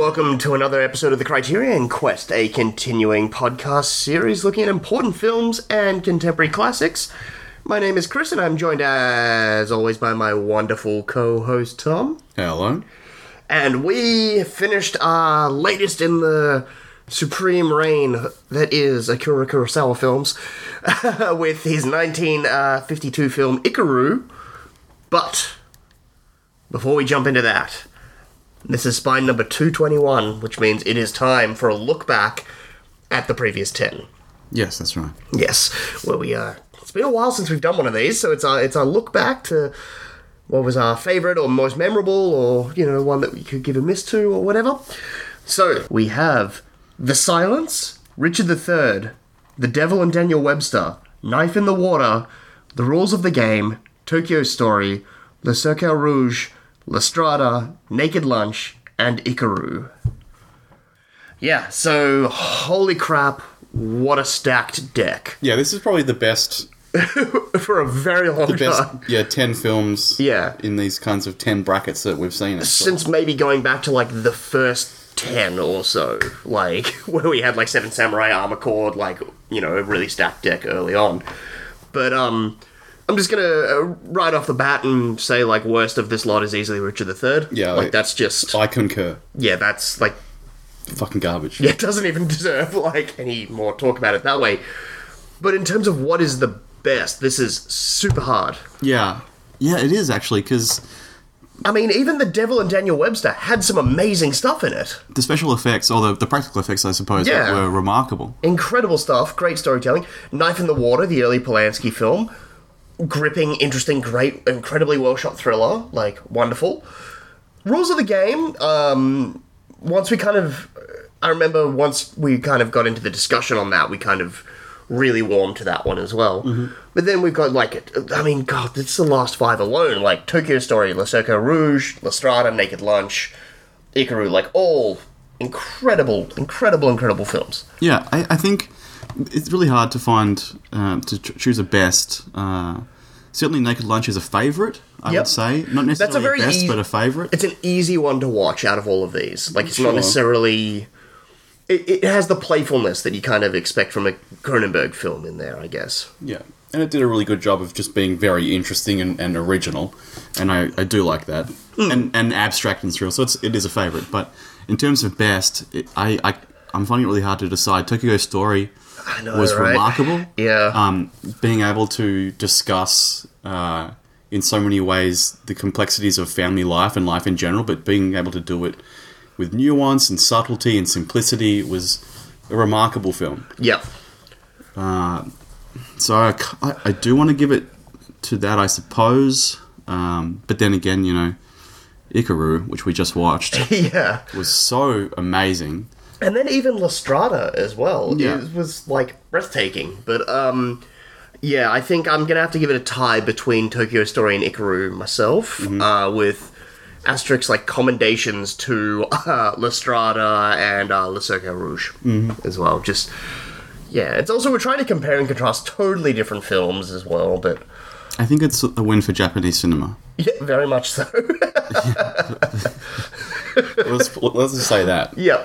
welcome to another episode of the Criterion Quest, a continuing podcast series looking at important films and contemporary classics. My name is Chris, and I'm joined, as always, by my wonderful co host, Tom. Hello. And we finished our latest in the supreme reign that is Akira Kurosawa films with his 1952 film Ikiru. But before we jump into that, this is spine number 221, which means it is time for a look back at the previous 10. Yes, that's right. Yes, where we are. it's been a while since we've done one of these, so it's our it's our look back to what was our favorite or most memorable or you know one that we could give a miss to or whatever. So, we have The Silence, Richard III, The Devil and Daniel Webster, Knife in the Water, The Rules of the Game, Tokyo Story, Le Cercle Rouge, La Strada, Naked Lunch, and Ikiru. Yeah, so holy crap, what a stacked deck Yeah, this is probably the best, for a very long the best, time. yeah, ten films. Yeah. in these kinds of ten brackets that we've seen. Since maybe going back to like the first 10 or so, like where we had like Seven Samurai Amarcord, like, you know, a really stacked deck early on. But, um, I'm just gonna uh, right off the bat and say like worst of this lot is easily Richard III. Yeah, like like- that's just I concur. yeah, that's like Fucking garbage. Yeah, it doesn't even deserve like any more talk about it that way. But in terms of what is the best, this is super hard. yeah, yeah. It is actually because I mean, even the Devil and Daniel Webster had some amazing stuff in it. the special effects or the, the practical effects, I suppose, Yeah. were remarkable. Incredible stuff, great storytelling. Knife in the Water, the early Polanski film. Gripping, interesting, great, incredibly well shot thriller. Like, wonderful. Rules of the game, um, once we kind of. I remember once we kind of got into the discussion on that, we kind of really warmed to that one as well. But then we've got, like, it I mean, God, it's the last five alone. Like, Tokyo Story, La Cercle Rouge, La Strada, Naked Lunch, Ikiru, like, all incredible, incredible, incredible films. Yeah, I, I think it's really hard to find uh, to ch- choose a best. Uh, certainly, Naked Lunch is a favourite. I Yep. would say not necessarily That's a very best, easy- but a favourite. it's an easy one to watch out of all of these. Like it's not necessarily. It, it has the playfulness that you kind of expect from a Cronenberg film in there, I guess. Yeah, and it did a really good job of just being very interesting and, and original, and I, I do like that, Hmm. and and abstract and surreal. So it's it is a favorite, but in terms of best, it, I, I I'm finding it really hard to decide. Tokyo Story I know, was right? remarkable. Yeah. Um, being able to discuss uh, in so many ways the complexities of family life and life in general, but being able to do it with nuance and subtlety and simplicity was a remarkable film. Yep. So I do want to give it to that, I suppose. Um, but then again, you know, Ikiru, which we just watched, yeah. was so amazing. And then even La Strada as well. Yeah. It was like breathtaking. But um yeah, I think I'm gonna have to give it a tie between Tokyo Story and Ikiru myself, uh, with asterisks like commendations to uh, La Strada and uh, Le Cercle Rouge as well. Just yeah, it's also we're trying to compare and contrast totally different films as well, but I think it's a win for Japanese cinema. yeah, very much so. Let's, let's just say that. yeah.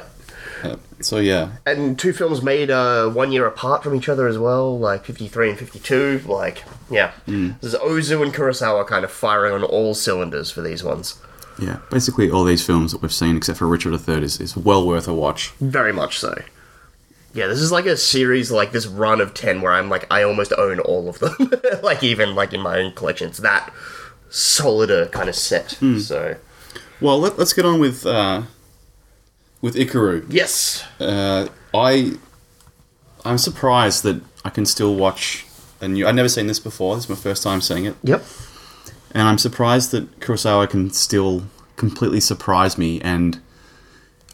Uh, So yeah, and two films made uh, one year apart from each other as well, like 53 and 52. Like, yeah. This is Ozu and Kurosawa kind of firing on all cylinders for these ones. yeah. Basically, all these films that we've seen, except for Richard III, is, is well worth a watch. Very much so. Yeah, this is like a series, like this run of 10 where I'm like, I almost own all of them. like, even like in my own collection. It's that solid a kind of set. So, Well, let, let's get on with uh, with Ikiru. yes. Uh, I I'm surprised that I can still watch a new. I've never seen this before. This is my first time seeing it. Yep. And I'm surprised that Kurosawa can still completely surprise me and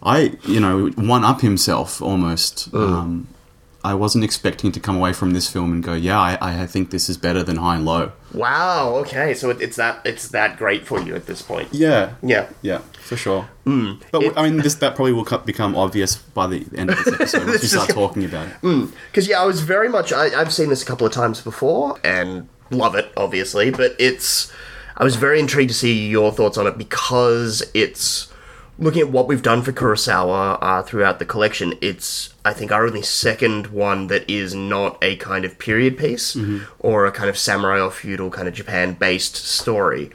I, you know, one up himself almost. Um, I wasn't expecting to come away from this film and go, yeah, I, I think this is better than High and Low. Wow, okay. So it, it's that it's that great for you at this point. Yeah. Yeah. Yeah, for sure. Mm. But It- I mean, this that probably will become obvious by the end of this episode once is start gonna- talking about it. Mm. Because yeah, I was very much. I, I've seen this a couple of times before and love it, obviously. But it's. I was very intrigued to see your thoughts on it because it's looking at what we've done for Kurosawa uh, throughout the collection, it's I think our only second one that is not a kind of period piece mm-hmm. or a kind of samurai or feudal kind of Japan based story.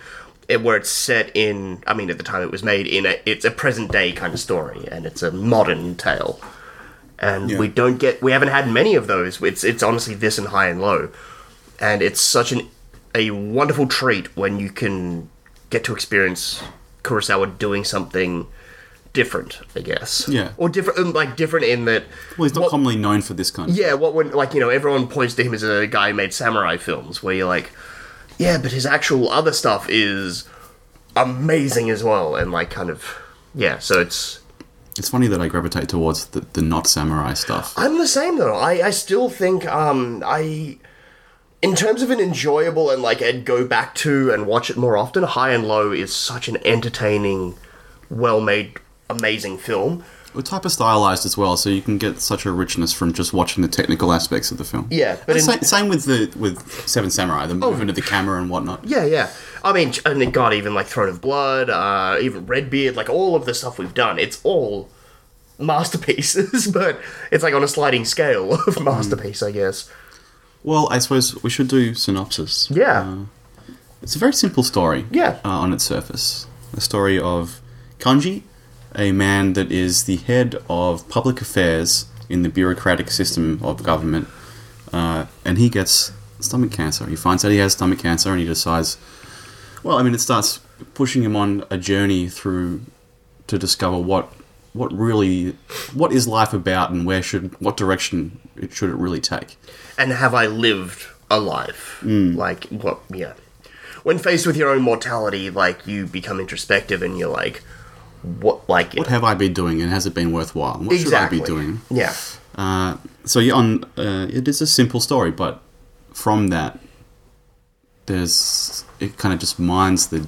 It, where it's set in, I mean, at the time it was made in a, it's a present day kind of story, and it's a modern tale, and Yeah. we don't get, we haven't had many of those. It's it's honestly this and high and low, and it's such an a wonderful treat when you can get to experience Kurosawa doing something different, I guess. Yeah. Or different, um, like different in that. Well, he's not what- commonly known for this kind of Yeah, what when like you know everyone points to him as a guy who made samurai films, where you're like, yeah, but his actual other stuff is amazing as well, and like kind of yeah. So it's It's funny that I gravitate towards the, the not samurai stuff. I'm the same though. I, I still think um I in terms of an enjoyable and like I'd go back to and watch it more often, High and Low is such an entertaining, well made, amazing film. Well, type of stylized as well, so you can get such a richness from just watching the technical aspects of the film. Yeah, but in- sa- same with the with Seven Samurai, the movement of the camera and whatnot. Yeah, yeah. I mean, and it got even like Throne of Blood, uh, even Redbeard, like all of the stuff we've done. It's all masterpieces, but it's like on a sliding scale of masterpiece, I guess. Well, I suppose we should do synopsis. Yeah. Uh, it's a very simple story. Yeah. Uh, on its surface, a story of Kanji, a man that is the head of public affairs in the bureaucratic system of government, uh, and he gets stomach cancer. He finds out he has stomach cancer, and he decides. Well, I mean, it starts pushing him on a journey through to discover what what really what is life about, and where should what direction it should it really take. And have I lived a life? Like, what, yeah. When faced with your own mortality, like, you become introspective and you're like, what, like, What have I been doing, and has it been worthwhile? What exactly. should I be doing? Yeah. Uh, so yeah, on uh, it is a simple story, but from that, there's it kind of just mines the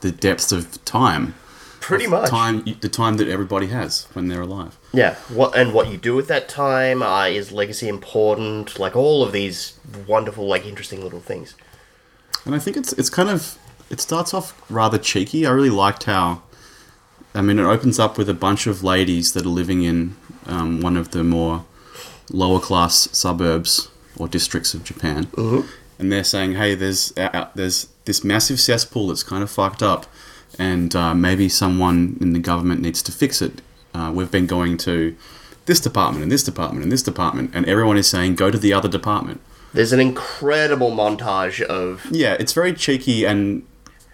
the depths of time, Pretty much. time the time that everybody has when they're alive. Yeah, what and what you do with that time uh, is legacy important. Like all of these wonderful, like interesting little things. And I think it's it's kind of it starts off rather cheeky. I really liked how, I mean, it opens up with a bunch of ladies that are living in um, one of the more lower class suburbs or districts of Japan, mm-hmm. and they're saying, "Hey, there's uh, uh, there's this massive cesspool that's kind of fucked up, and uh, maybe someone in the government needs to fix it. Uh, we've been going to." This department and this department and this department, and everyone is saying go to the other department. There's an incredible montage of Yeah, it's very cheeky and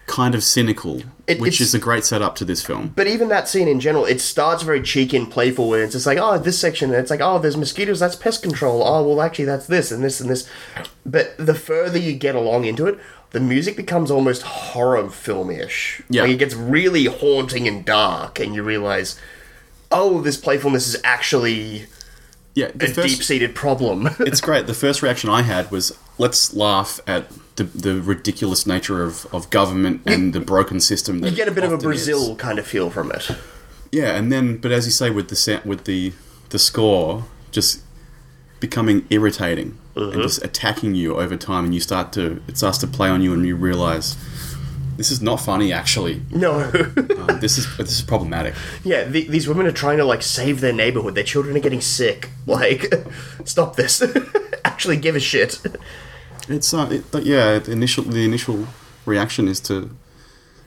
kind of cynical, It- which is a great setup to this film. But even that scene in general, it starts very cheeky and playful, where it's just like, oh, this section, and it's like, oh, there's mosquitoes, that's pest control. Oh, well, actually, that's this and this and this. But the further you get along into it, the music becomes almost horror film-ish. Yeah. Like, it gets really haunting and dark, and you realize, oh, this playfulness is actually Yeah, a first, deep-seated problem. it's great. The first reaction I had was let's laugh at the, the ridiculous nature of, of government and the broken system. That you get a bit of a often is. Brazil kind of feel from it. Yeah, and then but as you say with the with the the score just becoming irritating Mm-hmm. and just attacking you over time, and you start to it starts to play on you, and you realize this is not funny. Actually, No. uh, this is this is problematic. yeah, the, these women are trying to, like, save their neighborhood. Their children are getting sick. Like, stop this. Actually give a shit. It's uh, it, yeah. The initial the initial reaction is to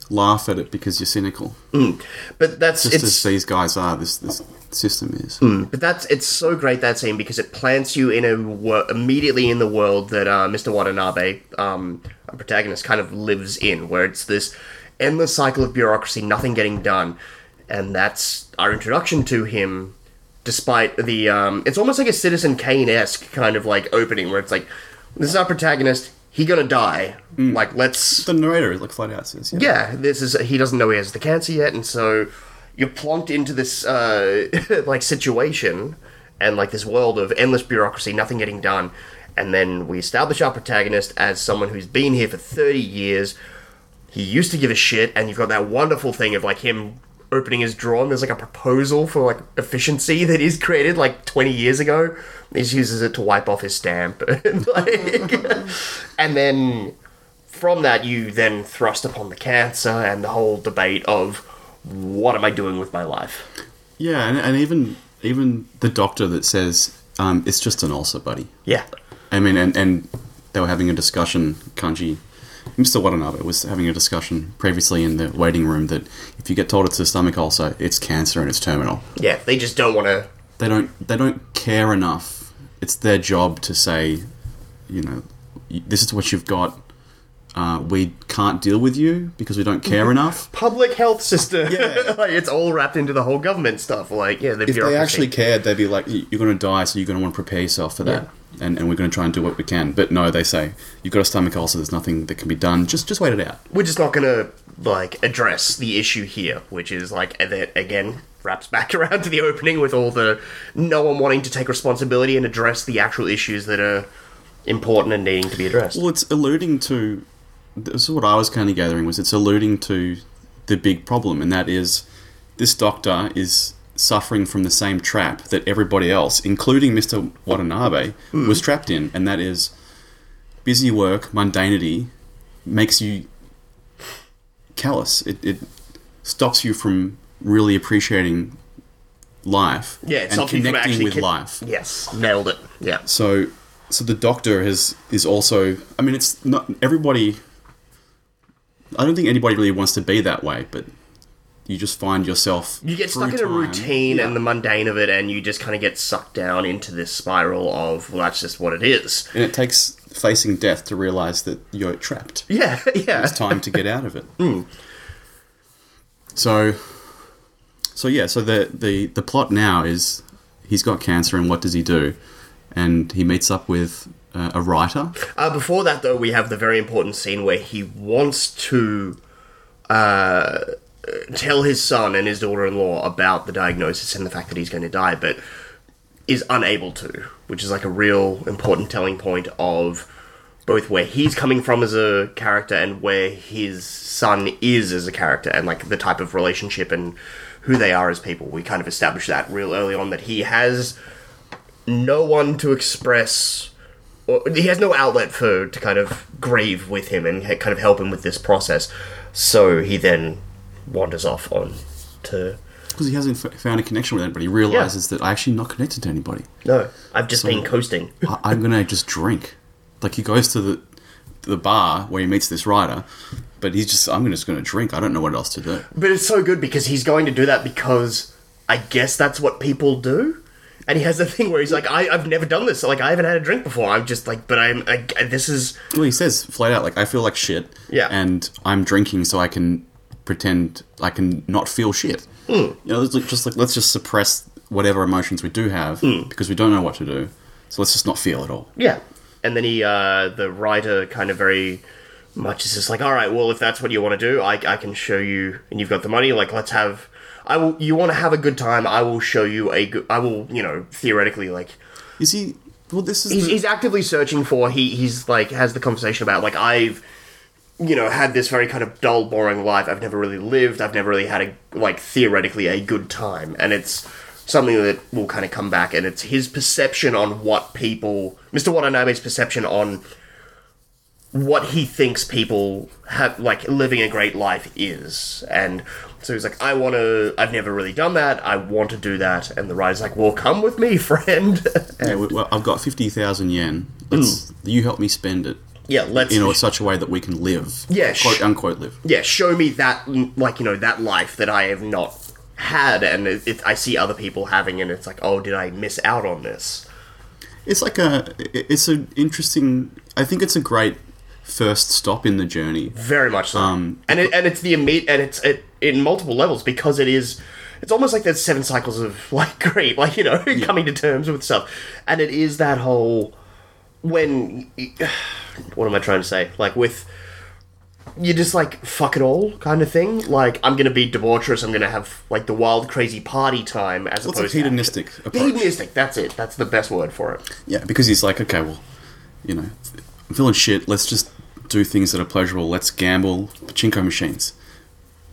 laugh at it because you're cynical, But that's just it's as these guys are. This this system is. but that's it's so great that scene because it plants you in a wor- immediately in the world that uh, Mr. Watanabe, um, our protagonist, kind of lives in, where it's this endless cycle of bureaucracy, nothing getting done, and that's our introduction to him. Despite the, um, it's almost like a Citizen Kane esque kind of like opening where it's like, this is our protagonist. He gonna die. Like let's The narrator looks like out yeah. yeah, this is he doesn't know he has the cancer yet, and so you're plonked into this uh, like situation and like this world of endless bureaucracy, nothing getting done, and then we establish our protagonist as someone who's been here for thirty years. He used to give a shit, and you've got that wonderful thing of like him opening his drawer, and there's like a proposal for like efficiency that is created like 20 years ago. He just uses it to wipe off his stamp, and, like, and then from that you then thrust upon the cancer and the whole debate of what am I doing with my life? Yeah, and, and even even the doctor that says um, it's just an ulcer, buddy. Yeah. I mean, and, and they were having a discussion, Kanji. Mr. Watanabe was having a discussion previously in the waiting room that if you get told it's a stomach ulcer, it's cancer and it's terminal. Yeah, they just don't want to. They don't they don't care enough. It's their job to say, you know, this is what you've got. Uh, we can't deal with you because we don't care enough. Public health system. Yeah. like, it's all wrapped into the whole government stuff. Like, yeah, the If they actually cared, they'd be like, "You're going to die, so you're going to want to prepare yourself for that." And, and we're going to try and do what we can. But no, they say you've got a stomach ulcer. There's nothing that can be done. Just just wait it out. we're just not gonna like address the issue here, which is like that again wraps back around to the opening with all the no one wanting to take responsibility and address the actual issues that are important and needing to be addressed. Well, it's alluding to. This is what I was kind of gathering was it's alluding to the big problem, and that is this doctor is suffering from the same trap that everybody else, including Mister Watanabe, hmm. was trapped in, and that is busy work, mundanity, makes you callous. It, it stops you from really appreciating life yeah, and stops you from connecting actually with con- life. Yes, nailed it. Yeah, So, so the doctor has is also. I mean, it's not everybody. I don't think anybody really wants to be that way, but you just find yourself. you get stuck in a time- routine Yeah. and the mundane of it, and you just kind of get sucked down into this spiral of well, that's just what it is. and it takes facing death to realize that you're trapped. Yeah, yeah. It's time to get out of it. Hmm. So, so yeah. So the the the plot now is he's got cancer, and what does he do? And he meets up with uh, a writer. Uh, before that, though, we have the very important scene where he wants to uh, tell his son and his daughter-in-law about the diagnosis and the fact that he's going to die, but is unable to, which is like a real important telling point of both where he's coming from as a character and where his son is as a character, and like the type of relationship and who they are as people. We kind of established that real early on that he has no one to express or he has no outlet for to kind of grieve with him and kind of help him with this process. So he then wanders off on to because he hasn't f- found a connection with anybody. He realizes that I'm actually not connected to anybody. no, I've just been coasting. I- I'm gonna just drink. Like he goes to the the bar where he meets this writer, but he's just I'm just gonna drink. I don't know what else to do. But it's so good because he's going to do that because I guess that's what people do. And he has the thing where he's like, I, I've never done this. Like, I haven't had a drink before. I'm just like, but I'm, I, this is, Well, he says flat out like I feel like shit. Yeah. and I'm drinking so I can pretend I can not feel shit. Hmm. You know, it's just like let's just suppress whatever emotions we do have Hmm. because we don't know what to do. So let's just not feel at all. yeah. And then he, uh, the writer kind of very much is just like, all right, well, if that's what you want to do, I, I can show you, and you've got the money, like, let's have, I will, you want to have a good time, I will show you a good, I will, you know, theoretically, like, Is he? Well, this is he's, the- he's actively searching for he he's like has the conversation about like i've you know had this very kind of dull boring life. I've never really lived. I've never really had a like theoretically a good time. And it's something that will kind of come back and it's his perception on what people mr watanabe's perception on what he thinks people have like living a great life is. And so he's like i want to i've never really done that. I want to do that. And the writer's like well come with me friend. Yeah, well, I've got fifty thousand yen. Let's hmm. you help me spend it yeah let's in a- such a way that we can live. Yeah, quote sh- unquote live. yeah, show me that, like, you know, that life that I have not had, and it, it, I see other people having, and it's like, oh, did I miss out on this? It's like a. It's an interesting. I think it's a great first stop in the journey. Very much so. Um, and it, and it's the immediate, and it's it, in multiple levels because it is. It's almost like there's seven cycles of like grief, like you know, coming to terms with stuff, and it is that whole when. What am I trying to say? Like with you're just like fuck it all kind of thing. Like I'm gonna be debaucherous. I'm gonna have like the wild, crazy party time as What's a opposed to hedonistic approach? hedonistic. That's it. That's the best word for it. Yeah, because he's like, okay, well, you know, I'm feeling shit. Let's just do things that are pleasurable. Let's gamble, pachinko machines,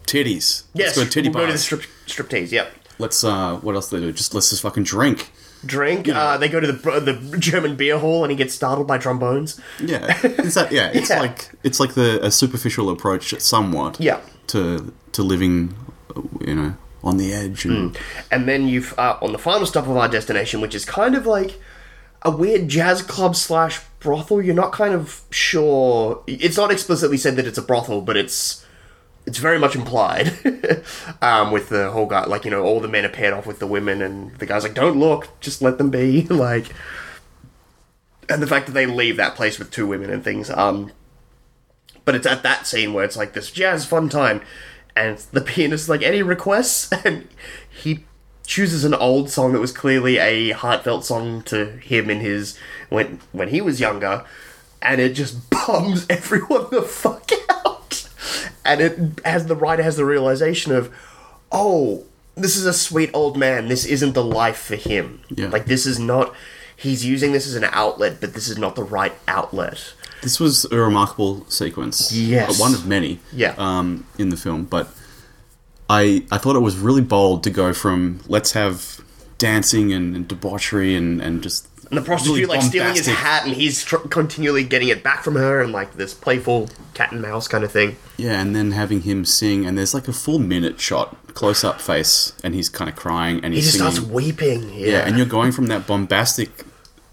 titties. Yes, let's go to titty we'll go to the strip striptease. Yep. let's uh, what else do they do? Just let's just fucking drink. Drink. Uh, they go to the the German beer hall, and he gets startled by trombones. Yeah, it's that. Yeah, it's Yeah. like it's like the a superficial approach, somewhat. Yeah. To to living you know, on the edge. And And then you've uh, on the final stop of our destination, which is kind of like a weird jazz club slash brothel. You're not kind of sure. It's not explicitly said that it's a brothel, but it's it's very much implied. um, with the whole guy, like you know, all the men are paired off with the women, and the guy's like, "Don't look, just let them be." like, and the fact that they leave that place with two women and things. Um, but it's at that scene where it's like this jazz fun time, and the pianist like, any requests? And he chooses an old song that was clearly a heartfelt song to him in his when when he was younger, and it just bums everyone the fuck out. And it as the writer has the realization of, oh, this is a sweet old man. This isn't the life for him. Yeah. Like this is not. He's using this as an outlet, but this is not the right outlet. This was a remarkable sequence. Yes. One of many. Yeah. Um, in the film, but I I thought it was really bold to go from let's have dancing and, and debauchery and and just And the prostitute really like stealing his hat, and he's tr- continually getting it back from her, and like this playful cat and mouse kind of thing. Yeah, and then having him sing, and there's like a full minute shot, close up face, and he's kind of crying and He he's just singing. starts weeping. Yeah, yeah, and you're going from that bombastic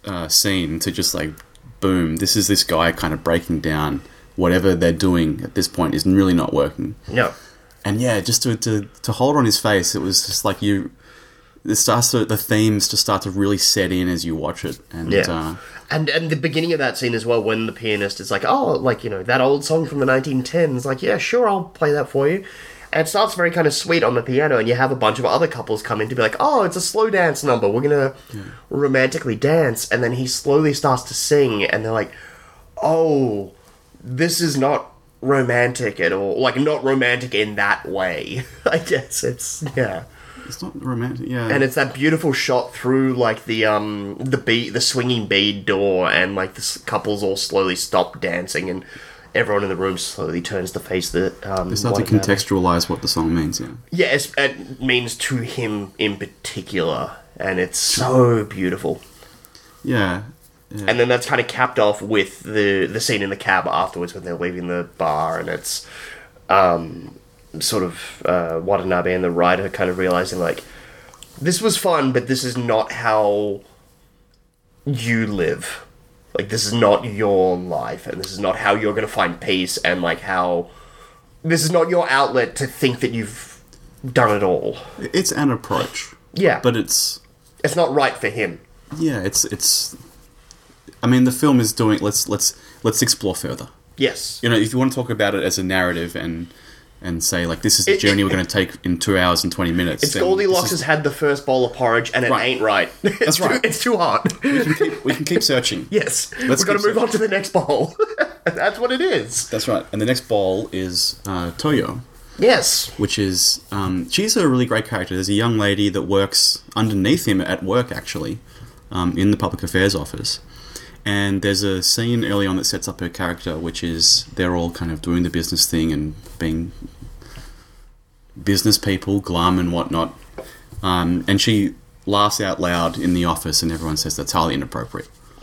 uh, scene to just like, boom, this is this guy kind of breaking down. Whatever they're doing at this point is really not working. no, and yeah, just to, to to hold on his face, it was just like you. It starts to the themes to start to really set in as you watch it, and yeah, uh, and and the beginning of that scene as well, when the pianist is like, "Oh, like you know that old song from the 1910s," like, "Yeah, sure, I'll play that for you." And it starts very kind of sweet on the piano, and you have a bunch of other couples come in to be like, "Oh, it's a slow dance number. We're gonna romantically dance," and then he slowly starts to sing, and they're like, "Oh, this is not romantic at all. Like, not romantic in that way." I guess it's yeah. It's not romantic. Yeah, and it's that beautiful shot through like the um the bead the swinging bead door and like the s- couples all slowly stop dancing and everyone in the room slowly turns to face the um they start to contextualize what the song means. Yeah, yes it means to him in particular and it's so beautiful yeah, yeah. and then that's kind of capped off with the the scene in the cab afterwards when they're leaving the bar and it's um sort of uh, Watanabe and the writer kind of realizing like this was fun but this is not how you live like this is not your life and this is not how you're going to find peace and like how this is not your outlet to think that you've done it all it's an approach. yeah but it's it's not right for him yeah, it's it's. I mean, the film is doing. Let's let's let's explore further. yes You know, if you want to talk about it as a narrative and and say like this is the It- journey we're going to take in two hours and twenty minutes. It's Goldilocks this has had the first bowl of porridge and it Right. ain't right. It's That's too, right. It's too hot. we can keep, we can keep searching. yes. Let's We've got to move on to the next bowl. That's what it is. That's right. And the next bowl is uh, Toyo, Yes. which is um, she's a really great character. There's a young lady that works underneath him at work, actually, um, in the public affairs office. And there's a scene early on that sets up her character, which is they're all kind of doing the business thing and being business people, glum and whatnot. Um, and she laughs out loud in the office, and everyone says that's highly inappropriate.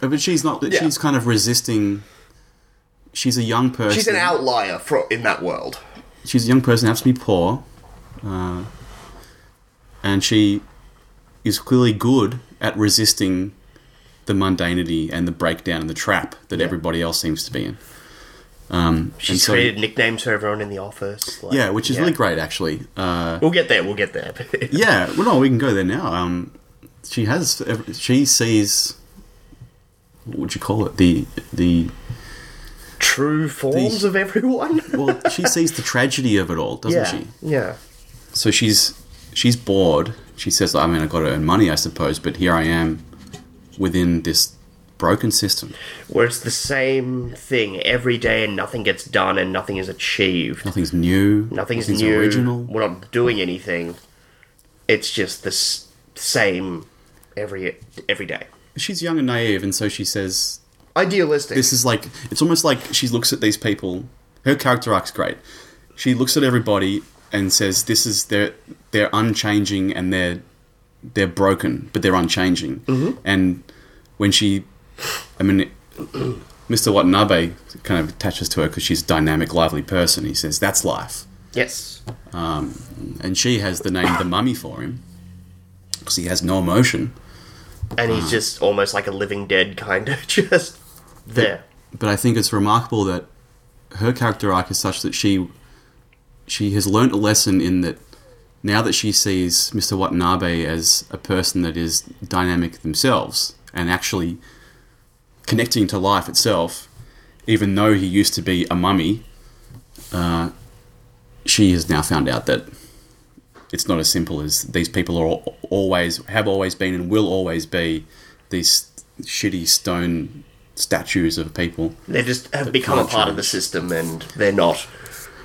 but she's not. Yeah. She's kind of resisting. She's a young person. She's an outlier fro in that world. She's a young person. Has to be poor, uh, and she is clearly good at resisting the mundanity and the breakdown and the trap that everybody else seems to be in. Um, She's so- created nicknames for everyone in the office. like- yeah, which is really great, actually. Uh, We'll get there. We'll get there. yeah, well, no, we can go there now. Um, she has, she sees, what would you call it? The the True forms The- of everyone. well, she sees the tragedy of it all, doesn't yeah. she? Yeah. So she's she's bored. She says, "I mean, I got to earn money, I suppose, but here I am within this broken system. Where it's the same thing every day and nothing gets done and nothing is achieved. Nothing's new. Nothing's, new. original. We're not doing anything. It's just the s- same every every day. She's young and naive, and so she says, Idealistic. "This is like it's almost like she looks at these people. Her character arc's great. She looks at everybody and says, "This is they're they're unchanging and they're they're broken, but they're unchanging." Mm-hmm. And when she, I mean, Mr. Watanabe kind of attaches to her because she's a dynamic, lively person. He says, "That's life." Yes. and she has the name the Mummy for him because he has no emotion. And he's just almost like a living dead, kind of just there. But I think it's remarkable that her character arc is such that she she has learned a lesson in that now that she sees Mr. Watanabe as a person that is dynamic themselves and actually connecting to life itself, even though he used to be a mummy, uh, she has now found out that it's not as simple as these people are always have always been and will always be these shitty stone statues of people. They just have become a part of the system, and they're not.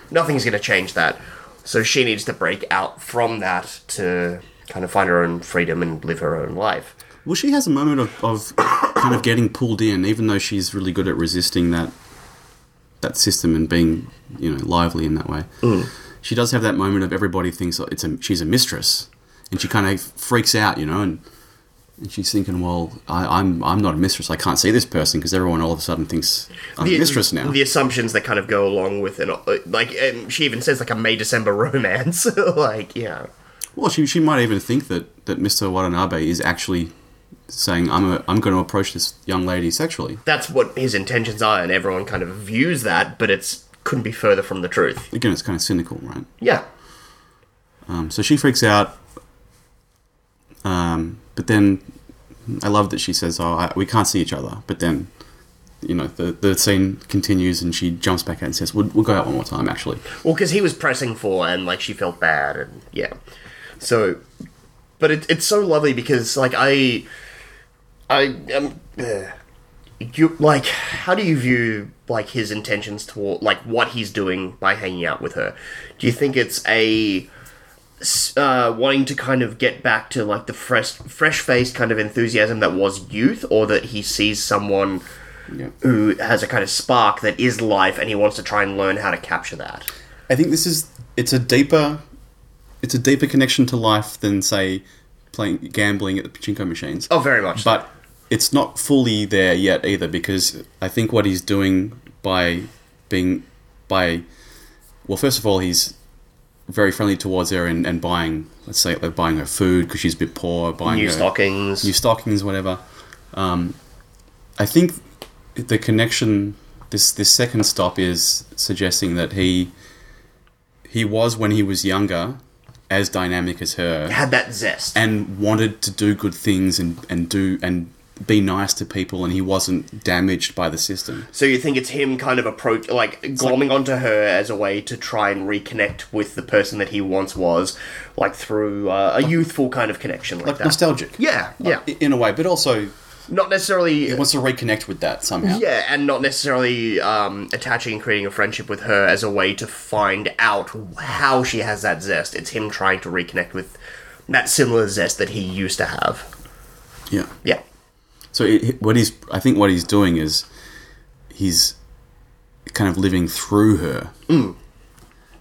Nothing's going to change that. So she needs to break out from that to kind of find her own freedom and live her own life. Well, she has a moment of, of kind of getting pulled in, even though she's really good at resisting that that system and being, you know, lively in that way. Mm. She does have that moment of everybody thinks oh, it's a she's a mistress, and she kind of freaks out, you know, and and she's thinking, well, I, I'm I'm not a mistress. I can't see this person because everyone all of a sudden thinks I'm a mistress now. The assumptions that kind of go along with it, like um, she even says, like a May December romance. like, yeah, Well, she, she might even think that, that Mr. Watanabe is actually saying, I'm, a, I'm going to approach this young lady sexually. that's what his intentions are, and everyone kind of views that, but it's couldn't be further from the truth. Again, it's kind of cynical, right? Yeah, Um, so she freaks out. Um, but then I love that she says, Oh, I, we can't see each other. But then, you know, the, the scene continues and she jumps back out and says, We'll, we'll go out one more time, actually. well, because he was pressing for, and like she felt bad, and yeah. So, but it, it's so lovely because like I, I um, uh, you like how do you view like his intentions toward like what he's doing by hanging out with her? Do you think it's a uh, wanting to kind of get back to like the fresh, fresh-faced kind of enthusiasm that was youth, or that he sees someone Yeah. who has a kind of spark that is life, and he wants to try and learn how to capture that? I think this is, it's a deeper, it's a deeper connection to life than, say, playing, gambling at the pachinko machines. Oh, very much. but it's not fully there yet either because I think what he's doing by being by well first of all he's very friendly towards her and, and buying let's say like buying her food because she's a bit poor buying new her stockings. new stockings whatever um, I think the connection this this second stop is suggesting that he he was when he was younger as dynamic as her had that zest. and wanted to do good things and, and do and be nice to people and he wasn't damaged by the system. So you think it's him kind of approach like glomming onto her as a way to try and reconnect with the person that he once was, like through uh, a youthful kind of connection like, Like that. nostalgic. Yeah, yeah. In a way, but also Not necessarily. he wants to reconnect with that somehow. yeah, and not necessarily um, attaching and creating a friendship with her as a way to find out how she has that zest. It's him trying to reconnect with that similar zest that he used to have. Yeah. Yeah. So it, what he's I think what he's doing is he's kind of living through her. Mm.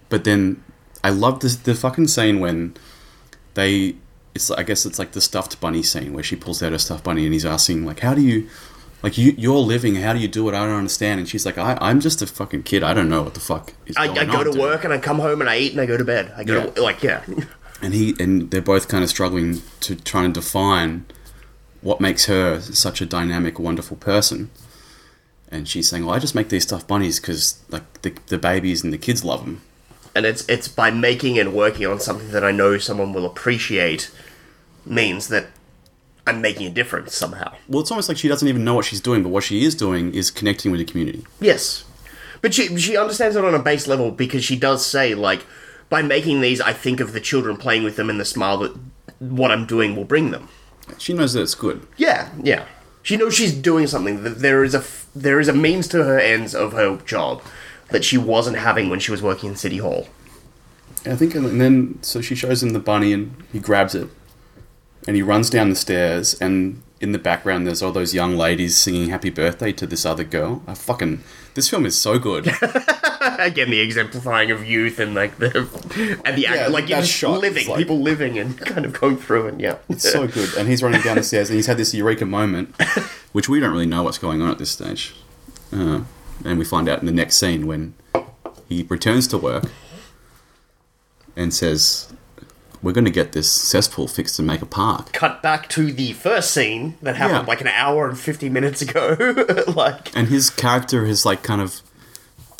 But then I love this the fucking scene when they it's I guess it's like the stuffed bunny scene where she pulls out her stuffed bunny and he's asking like how do you like you you're living how do you do it I don't understand and she's like I I'm just a fucking kid I don't know what the fuck is I, I go to dude." work and I come home and I eat and I go to bed. I go Yeah. to, like yeah. and he and they're both kind of struggling to try and define what makes her such a dynamic, wonderful person. And she's saying, "Well, I just make these stuffed bunnies because like the, the babies and the kids love them." and it's it's by making and working on something that I know someone will appreciate means that I'm making a difference somehow. Well, it's almost like she doesn't even know what she's doing, but what she is doing is connecting with the community. Yes. But she she understands it on a base level because she does say like by making these I think of the children playing with them and the smile that what I'm doing will bring them. She knows that it's good. Yeah, yeah. She knows she's doing something that there is a f- there is a means to her ends of her job that she wasn't having when she was working in City Hall. I think, and then so she shows him the bunny, and he grabs it, and he runs down the stairs, and in the background there's all those young ladies singing "Happy Birthday" to this other girl. I fucking this film is so good. Again, the exemplifying of youth and like the and the Yeah, act, like just shot, living, like- people living and kind of going through and yeah, It's so good. And he's running down the stairs, and he's had this eureka moment, which we don't really know what's going on at this stage. Uh, and we find out in the next scene when he returns to work, and says, "We're going to get this cesspool fixed and make a park." Cut back to the first scene that happened Yeah. like an hour and 50 minutes ago. like, And his character is like kind of.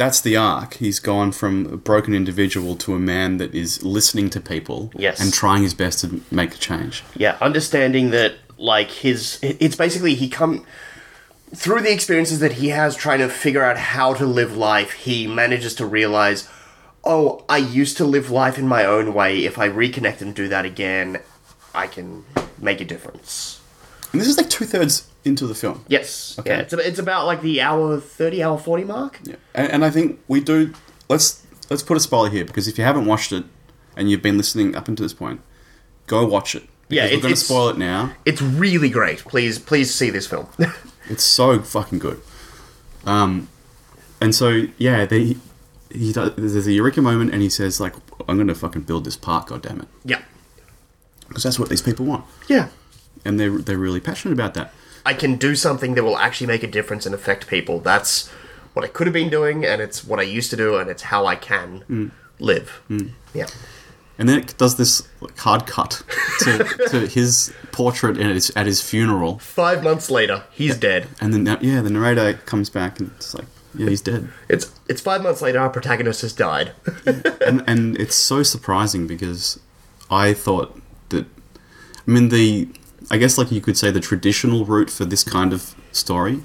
That's the arc. He's gone from a broken individual to a man that is listening to people Yes. and trying his best to make a change. yeah, understanding that, like, his. It's basically he come. Through the experiences that he has trying to figure out how to live life, he manages to realize, oh, I used to live life in my own way. If I reconnect and do that again, I can make a difference. And this is like two thirds into the film. Yes. Okay. Yeah, it's, it's about like the hour 30, hour 40 mark. Yeah. And, and I think we do. Let's let's put a spoiler here because if you haven't watched it and you've been listening up until this point, go watch it. Yeah, Because we're it- going to spoil it now. It's really great. Please, please see this film. It's so fucking good. Um, and so yeah, they he does, there's a eureka moment, and he says like, "I'm going to fucking build this park, god damn it," yeah. because that's what these people want, Yeah. and they're they're really passionate about that. I can do something that will actually make a difference and affect people. That's what I could have been doing, and it's what I used to do, and it's how I can mm. live. Mm. Yeah. And then it does this hard cut to, to his portrait at his, at his funeral, Five months later, he's dead. and then yeah, the narrator comes back and it's like, yeah, he's dead. It's it's five months later. Our protagonist has died. and and it's so surprising because I thought that I mean the I guess like you could say the traditional route for this kind of story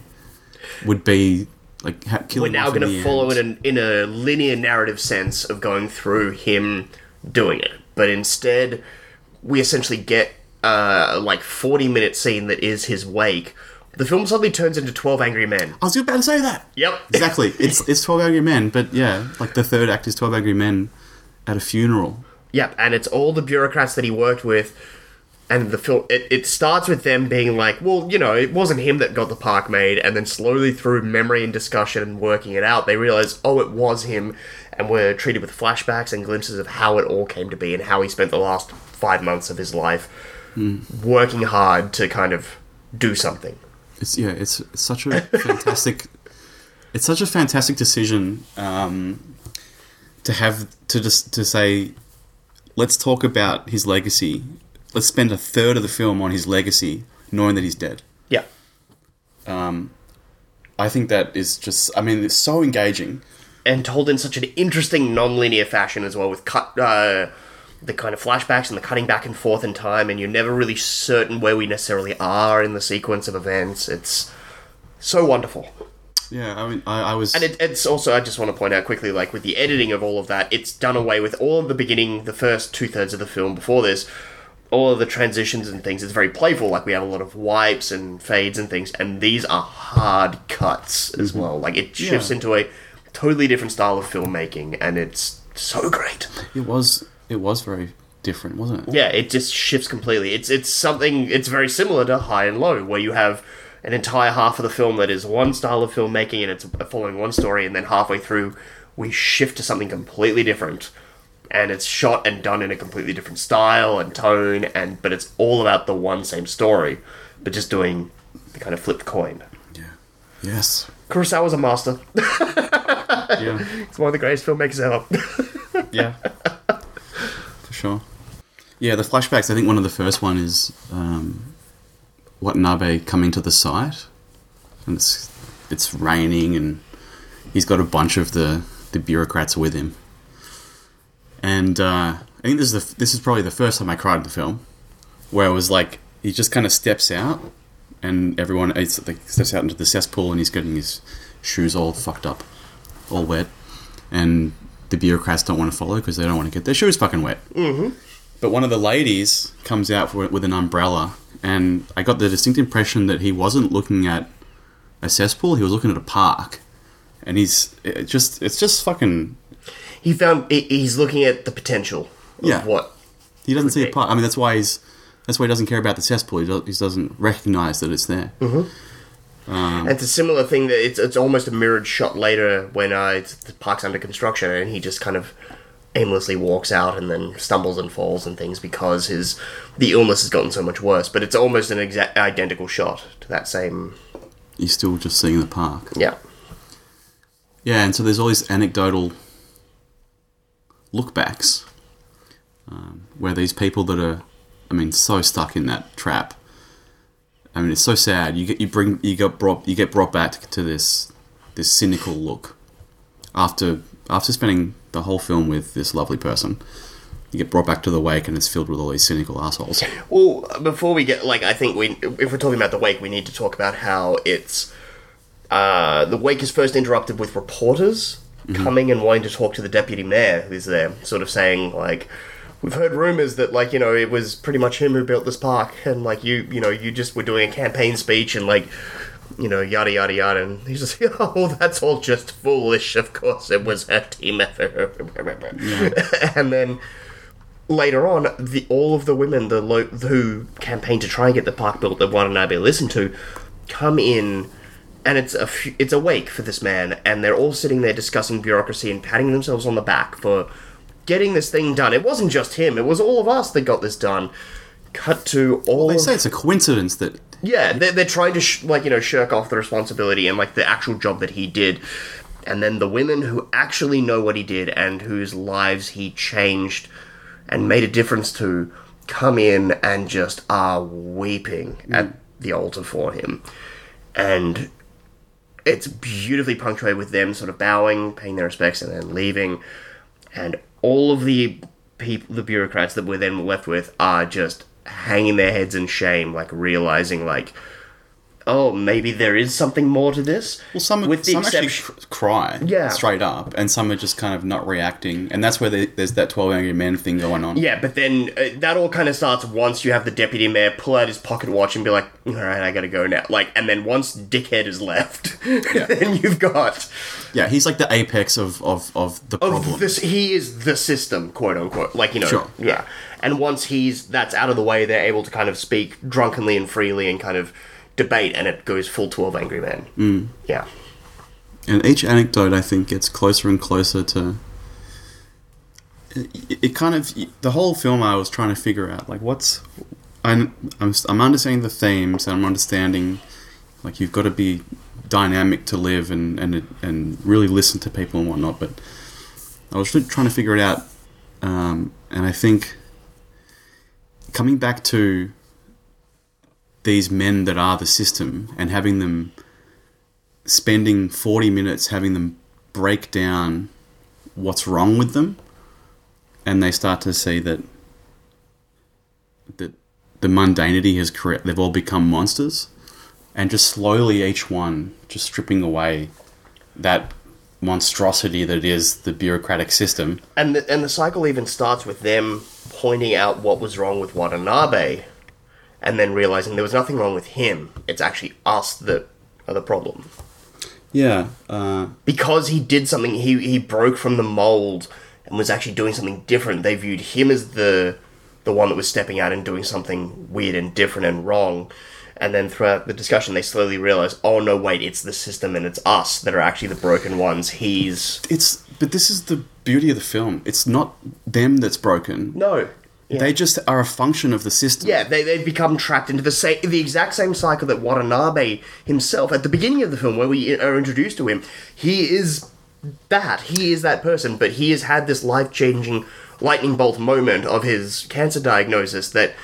would be like ha- We're now going to follow it in, in a linear narrative sense of going through him doing it, but instead we essentially get uh, like forty minute scene that is his wake. The film suddenly turns into Twelve Angry Men. I was about to say that. Yep. Exactly. It's it's Twelve Angry Men, but yeah, like the third act is Twelve Angry Men at a funeral. Yep, and it's all the bureaucrats that he worked with, and the film. It, it starts with them being like, well, you know, it wasn't him that got the park made, and then slowly through memory and discussion and working it out, they realize, oh, it was him, and we're treated with flashbacks and glimpses of how it all came to be and how he spent the last five months of his life working hard to kind of do something. It's yeah, it's, it's such a fantastic. it's such a fantastic decision um, to have to just to say, let's talk about his legacy. Let's spend a third of the film on his legacy, knowing that he's dead. Yeah. I think that is just. I mean, it's so engaging. and told in such an interesting non-linear fashion as well with cut uh, the kind of flashbacks and the cutting back and forth in time and you're never really certain where we necessarily are in the sequence of events it's so wonderful Yeah, I mean, I, I was. and it, it's also i just want to point out quickly like with the editing of all of that it's done away with all of the beginning the first two-thirds of the film before this all of the transitions and things it's very playful like we have a lot of wipes and fades and things and these are hard cuts as mm-hmm. well like it shifts Yeah. into a totally different style of filmmaking and it's so great it was. It was very different, wasn't it? yeah it just shifts completely it's it's something it's very similar to high and low where you have an entire half of the film that is one style of filmmaking and it's following one story and then halfway through we shift to something completely different and it's shot and done in a completely different style and tone and but it's all about the one same story but just doing the kind of flipped coin Yeah. Yes. Kurosawa's a master. Yeah. He's one of the greatest filmmakers ever. Yeah. For sure. Yeah, the flashbacks. I think one of the first one is um, Watanabe coming to the site, and it's it's raining, and he's got a bunch of the the bureaucrats with him. And uh, I think this is the this is probably the first time I cried in the film, where it was like he just kind of steps out, and everyone it's like steps out into the cesspool, and he's getting his shoes all fucked up, all wet, and the bureaucrats don't want to follow because they don't want to get their shoes fucking wet. Mm-hmm. But one of the ladies comes out for, with an umbrella, and I got the distinct impression that he wasn't looking at a cesspool; he was looking at a park, and he's it just it's just fucking. He found he's looking at the potential of Yeah. what He doesn't see a park. I mean, that's why he's that's why he doesn't care about the cesspool. He, do, he doesn't recognize that it's there. And it's a similar thing that it's it's almost a mirrored shot later when uh, it's, the park's under construction and he just kind of aimlessly walks out and then stumbles and falls and things because his the illness has gotten so much worse. But it's almost an exact identical shot to that same He's still just seeing the park. yeah. Yeah, and so there's all these anecdotal lookbacks um, where these people that are, I mean, so stuck in that trap. I mean, it's so sad. You get you bring you get brought you get brought back to this this cynical look after after spending the whole film with this lovely person. You get brought back to the wake, and it's filled with all these cynical assholes. Well, before we get like, I think we, if we're talking about the wake, we need to talk about how it's uh, the wake is first interrupted with reporters Mm-hmm. coming and wanting to talk to the deputy mayor who's there, sort of saying like, we've heard rumors that like you know it was pretty much him who built this park, and like you you know you just were doing a campaign speech and like. You know, yada yada yada, and he's just, oh, that's all just foolish. Of course, it was a team effort. and then later on, the all of the women the lo- who campaigned to try and get the park built that Watanabe listened to come in, and it's a f- it's a wake for this man, and they're all sitting there discussing bureaucracy and patting themselves on the back for getting this thing done. It wasn't just him; it was all of us that got this done. Cut to all. They of- say it's a coincidence that yeah, they're, they're trying to sh- like you know shirk off the responsibility and like the actual job that he did, and then the women who actually know what he did and whose lives he changed and made a difference to come in and just are weeping mm. at the altar for him, and it's beautifully punctuated with them sort of bowing, paying their respects, and then leaving, and all of the people, the bureaucrats that we're then left with, are just hanging their heads in shame, like realizing, like, oh, maybe there is something more to this. Well, some, with the some actually exception, cr- cry Yeah. straight up, and some are just kind of not reacting, and that's where the, there's that Twelve Angry Men thing going on. yeah, but then uh, that all kind of starts once you have the deputy mayor pull out his pocket watch and be like, all right, I gotta go now. Like, and then once Dickhead is left, then you've got Yeah, he's like the apex of of, of the problem. of this. He is the system, quote unquote. Like you know, Sure. yeah. And once he's that's out of the way, they're able to kind of speak drunkenly and freely and kind of debate, and it goes full twelve angry men. Mm. Yeah. And each anecdote, I think, gets closer and closer to. It, it kind of the whole film. I was trying to figure out like what's. I'm I'm I'm understanding the themes, and I'm understanding, like you've got to be dynamic to live and and and really listen to people and whatnot. But I was really trying to figure it out, um, and I think coming back to these men that are the system and having them spending 40 minutes having them break down what's wrong with them and they start to see that that the mundanity has created they've all become monsters and just slowly each one just stripping away that monstrosity that is the bureaucratic system. And the, and the cycle even starts with them pointing out what was wrong with Watanabe, and then realizing there was nothing wrong with him. It's actually us that are the problem. yeah uh, because he did something he he broke from the mold and was actually doing something different. They viewed him as the the one that was stepping out and doing something weird and different and wrong. And then throughout the discussion they slowly realize oh no wait it's the system and it's us that are actually the broken ones. He's it's but this is the beauty of the film. It's not them that's broken. No yeah. they just are a function of the system Yeah, they, they've become trapped into the same, the exact same cycle that Watanabe himself, at the beginning of the film, where we uh, are introduced to him, he is that. He is that person, but he has had this life changing lightning bolt moment of his cancer diagnosis that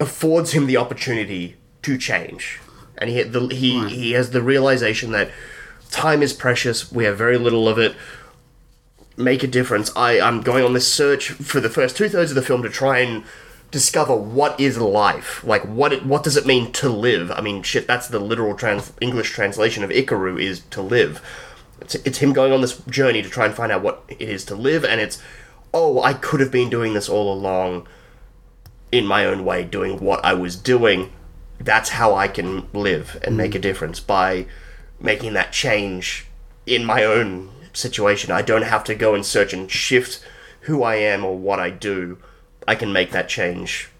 affords him the opportunity to change. And he, the, he, he has the realization that time is precious, we have very little of it make a difference. I, I'm going on this search for the first two thirds of the film to try and discover what is life. Like, what it, what does it mean to live? I mean, shit, that's the literal trans- English translation of Ikiru is to live. It's, it's him going on this journey to try and find out what it is to live, and it's, oh, I could have been doing this all along in my own way, doing what I was doing. That's how I can live and make a mm. difference by making that change in my own situation. I don't have to go and search and shift who I am or what I do. I can make that change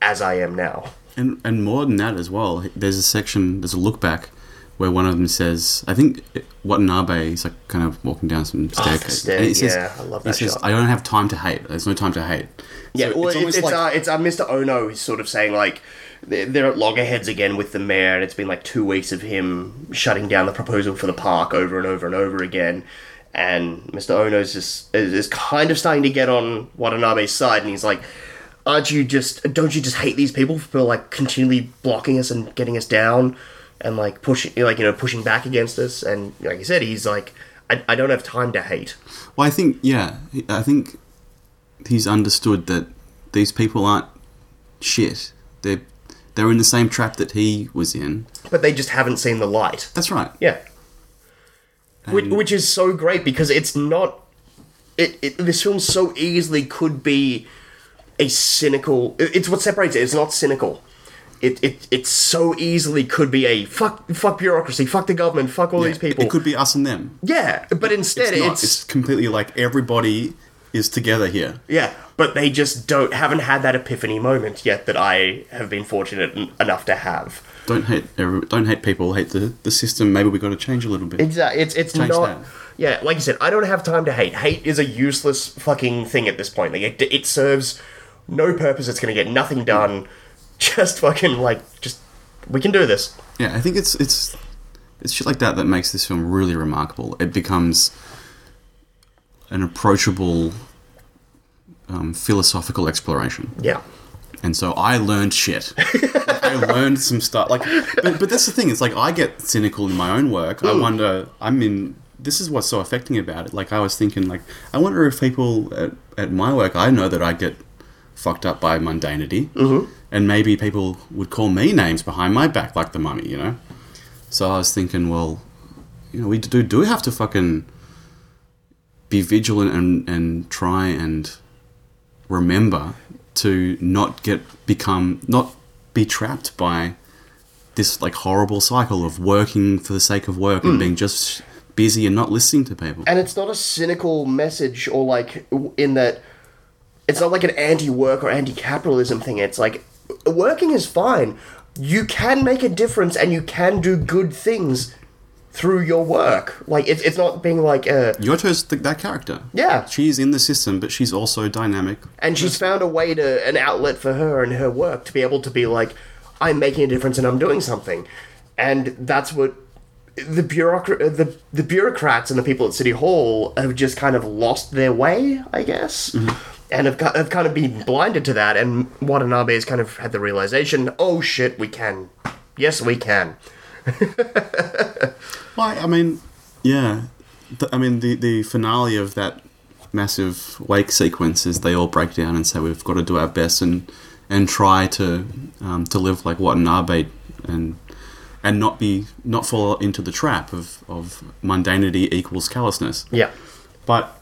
as I am now. And and more than that as well. There's a section, there's a look back where one of them says, I think Watanabe is like kind of walking down some staircase. stair- and says, yeah, I love he that says, shot. I don't have time to hate. There's no time to hate. Yeah, So well, it's it's it's, like- uh, it's uh, Mr. Ono is sort of saying like they're at loggerheads again with the mayor, and it's been like two weeks of him shutting down the proposal for the park over and over and over again. and Mr. Ono's just is, is kind of starting to get on Watanabe's side, and he's like, "Aren't you just? Don't you just hate these people for like continually blocking us and getting us down, and like pushing, like you know, pushing back against us?" And like you said, he's like, "I, I don't have time to hate." Well, I think yeah, I think he's understood that these people aren't shit. They're they're in the same trap that he was in. But they just haven't seen the light. That's right. Yeah. Which, which is so great because it's not. It, it this film so easily could be a cynical. it- It's what separates it. It's not cynical. It, it it so easily could be a fuck fuck bureaucracy, fuck the government, fuck all Yeah, these people. It could be us and them. yeah, but instead It's, it's, it's completely like everybody is together here. yeah, but they just don't haven't had that epiphany moment yet that I have been fortunate en- enough to have. Don't hate every, don't hate people. Hate the, the system. Maybe we got to change a little bit. Exactly. It's it's Change not. that. Yeah, like you said, I don't have time to hate. Hate is a useless fucking thing at this point. Like it, it serves no purpose. It's going to get nothing mm. done. Just fucking like just we can do this. Yeah, I think it's it's it's shit like that that makes this film really remarkable. It becomes an approachable um, philosophical exploration, Yeah. and so I learned shit. Like, I learned some stuff. Like, but, but that's the thing. It's like I get cynical in my own work. I wonder. I mean, this is what's so affecting about it. Like I was thinking, like I wonder if people at, at my work, I know that I get fucked up by mundanity, mm-hmm. and maybe people would call me names behind my back, like the mummy, you know. So I was thinking, well, you know, we do do have to fucking be vigilant and and try and remember to not get become not be trapped by this like horrible cycle of working for the sake of work and mm. being just busy and not listening to people. And it's not a cynical message or like in that it's not like an anti-work or anti-capitalism thing. It's like working is fine. You can make a difference and you can do good things through your work. Like it's it's not being like uh Yoto's th- that character. Yeah. she's in the system, but she's also dynamic. and she's found a way to an outlet for her and her work to be able to be like i'm making a difference and i'm doing something and that's what the bureaucrat the, the bureaucrats and the people at city hall have just kind of lost their way i guess and have, have kind of been blinded to that and watanabe has kind of had the realization oh shit we can yes we can Well, I mean, yeah. The, I mean, the the finale of that massive wake sequence is they all break down and say we've got to do our best and and try to um, to live like Watanabe and and not be not fall into the trap of of mundanity equals callousness. yeah But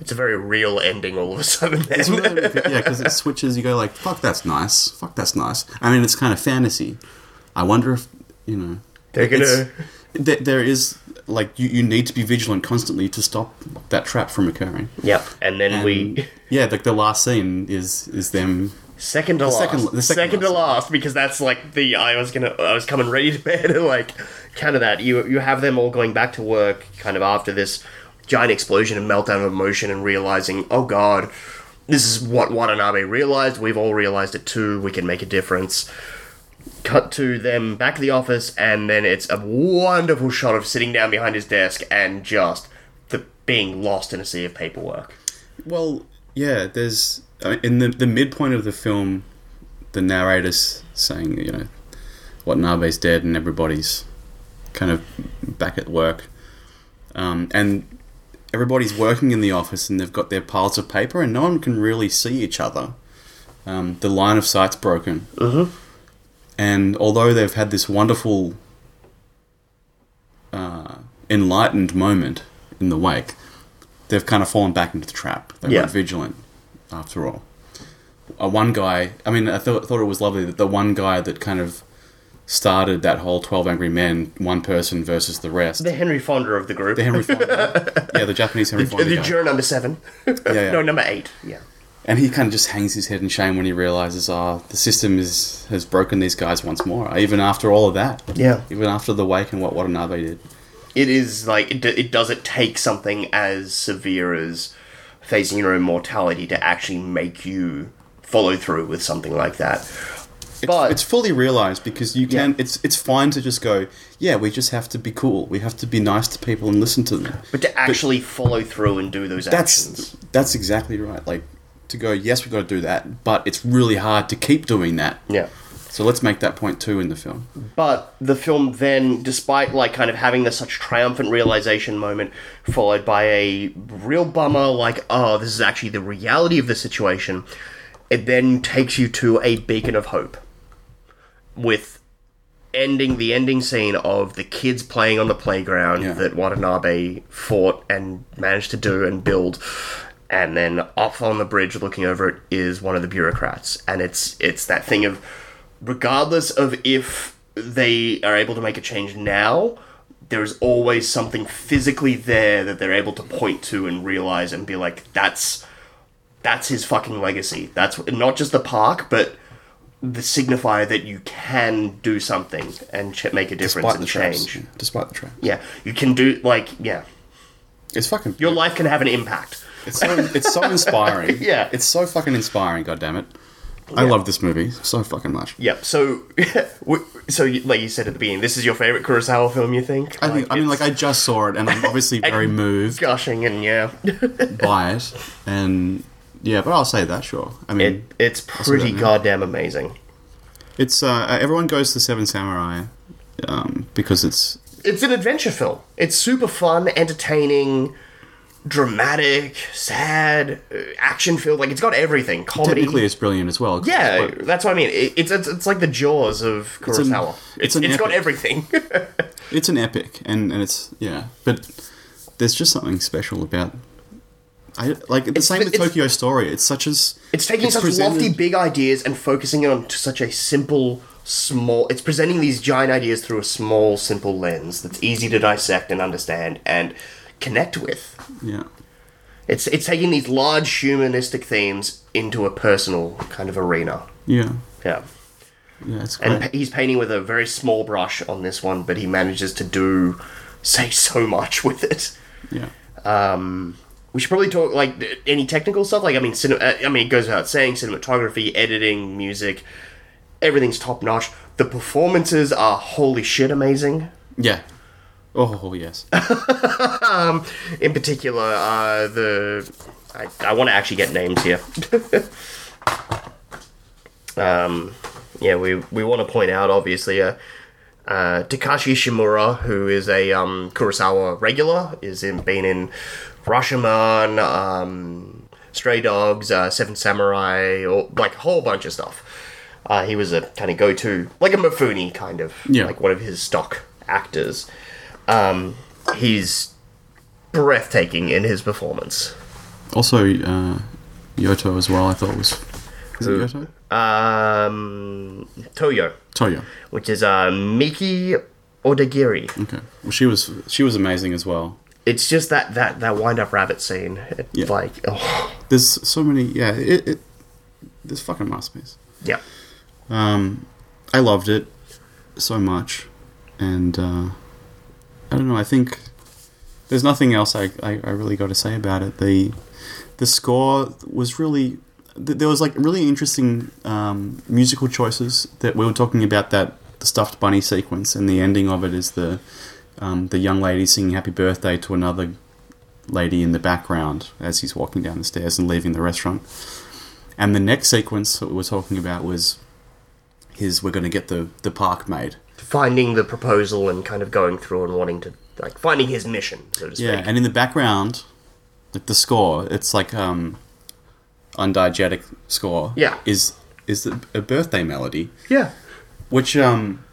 it's a very real ending all of a sudden yeah, because it switches. You go like, "Fuck, that's nice. Fuck, that's nice." I mean, it's kind of fantasy. I wonder if you know They're gonna- there, there is like you, you need to be vigilant constantly to stop that trap from occurring. yep and then And, we yeah, like the last scene is is them. Second to last. second- the second, second to last. last because that's like the I was gonna I was coming ready to bed and like kind of that you you have them all going back to work kind of after this giant explosion and meltdown of emotion and realizing oh god this is what Watanabe realized we've all realized it too we can make a difference. Cut to them back at the office and then it's a wonderful shot of sitting down behind his desk and just the being lost in a sea of paperwork. Well, yeah. There's in the the midpoint of the film, the narrator's saying, you know, Watanabe's dead and everybody's kind of back at work, um, and everybody's working in the office and they've got their piles of paper and no one can really see each other. Um, the line of sight's broken, and although they've had this wonderful, uh, enlightened moment in the wake, they've kind of fallen back into the trap. They Yeah. weren't vigilant, after all. Uh, one guy, I mean, I thought, thought it was lovely that the one guy that kind of started that whole 12 Angry Men, one person versus the rest. The Henry Fonda of the group. The Henry Fonda. yeah, the Japanese Henry Fonda. the guy. juror number seven. yeah. no, number eight. Yeah. And he kind of just hangs his head in shame when he realizes, oh, the system is has broken these guys once more. Uh, even after all of that. Yeah. Even after the wake and what Watanabe did. It is like it, it doesn't take something as severe as facing your own mortality to actually make you follow through with something like that. It's, But- it's fully realized because you can. Yeah. It's it's fine to just go. Yeah, we just have to be cool. We have to be nice to people and listen to them. But to actually follow through and do those That's actions. that's exactly right. Like to go. Yes, we've got to do that, but it's really hard to keep doing that. Yeah. So let's make that point too in the film. But the film then, despite like kind of having this such triumphant realization moment, followed by a real bummer, like, oh, this is actually the reality of the situation, it then takes you to a beacon of hope. With ending the ending scene of the kids playing on the playground Yeah. that Watanabe fought and managed to do and build. And then off on the bridge looking over it is one of the bureaucrats. And it's it's that thing of regardless of if they are able to make a change now, there's always something physically there that they're able to point to and realize and be like, that's that's his fucking legacy. That's not just the park, but the signifier that you can do something and ch- make a difference Despite and the traps. change. Despite the trap. Yeah, you can do like yeah, It's fucking. your life can have an impact. It's so it's so inspiring. Yeah. It's so fucking inspiring. God damn it. I Yeah. love this movie so fucking much. Yep. So, w- so you- like you said at the beginning, this is your favorite Kurosawa film. You think? I think. I mean, it's like I just saw it, and I'm obviously very moved gushing and yeah, by it, and yeah. But I'll say that, sure. I mean, it it's pretty now. goddamn amazing. it's uh, everyone goes to Seven Samurai um, because it's It's an adventure film. It's super fun, entertaining, dramatic, sad, uh, action filled. Like it's got everything. Comedy. technically it's brilliant as well. yeah, that's what I mean. It, it's, it's it's like the Jaws of Kurosawa. it's It's an it's got everything. it's an epic, and and it's yeah. But there's just something special about. I like the same with Tokyo Story. It's such as It's taking such presented- lofty, big ideas and focusing it on to such a simple, small. It's presenting these giant ideas through a small, simple lens that's easy to dissect and understand and connect with. Yeah, It's it's taking these large humanistic themes into a personal kind of arena. yeah, Yeah, yeah. It's great. and he's painting with a very small brush on this one, but he manages to do say so much with it. yeah. Um, we should probably talk like any technical stuff. Like I mean, cine- uh, I mean, it goes without saying, cinematography, editing, music, everything's top notch. The performances are holy shit amazing. Yeah. Oh yes. In particular, uh, the I, I want to actually get names here. um, yeah, we we want to point out obviously. Uh, uh, Takashi Shimura, who is a um, Kurosawa regular, is in been in Rashomon, um, Stray Dogs, uh, Seven Samurai, or like a whole bunch of stuff. Uh, he was a kind of go-to, like a Mifune kind of, Yeah. like one of his stock actors. Um, he's breathtaking in his performance. Also, uh, Yoto as well. I thought was. Is it Yoto? Um, Toyo, Toyo. which is uh, Miki Odagiri. Okay. Well, she was she was amazing as well. It's just that that that wind-up rabbit scene. It, Yeah. Like, oh, There's so many. Yeah. It. it this fucking masterpiece. yeah. Um, I loved it so much, and uh, I don't know. I think there's nothing else I, I, I really got to say about it. The the score was really th- there was like really interesting um, musical choices that we were talking about that the stuffed bunny sequence and the ending of it is the um, the young lady singing happy birthday to another lady in the background as he's walking down the stairs and leaving the restaurant. And the next sequence that we were talking about was his we're going to get the, the park made. Finding the proposal and kind of going through and wanting to like finding his mission, so to speak. Yeah, and in the background, like the score, it's like um undiegetic score. Yeah. Is is a a birthday melody, yeah. which um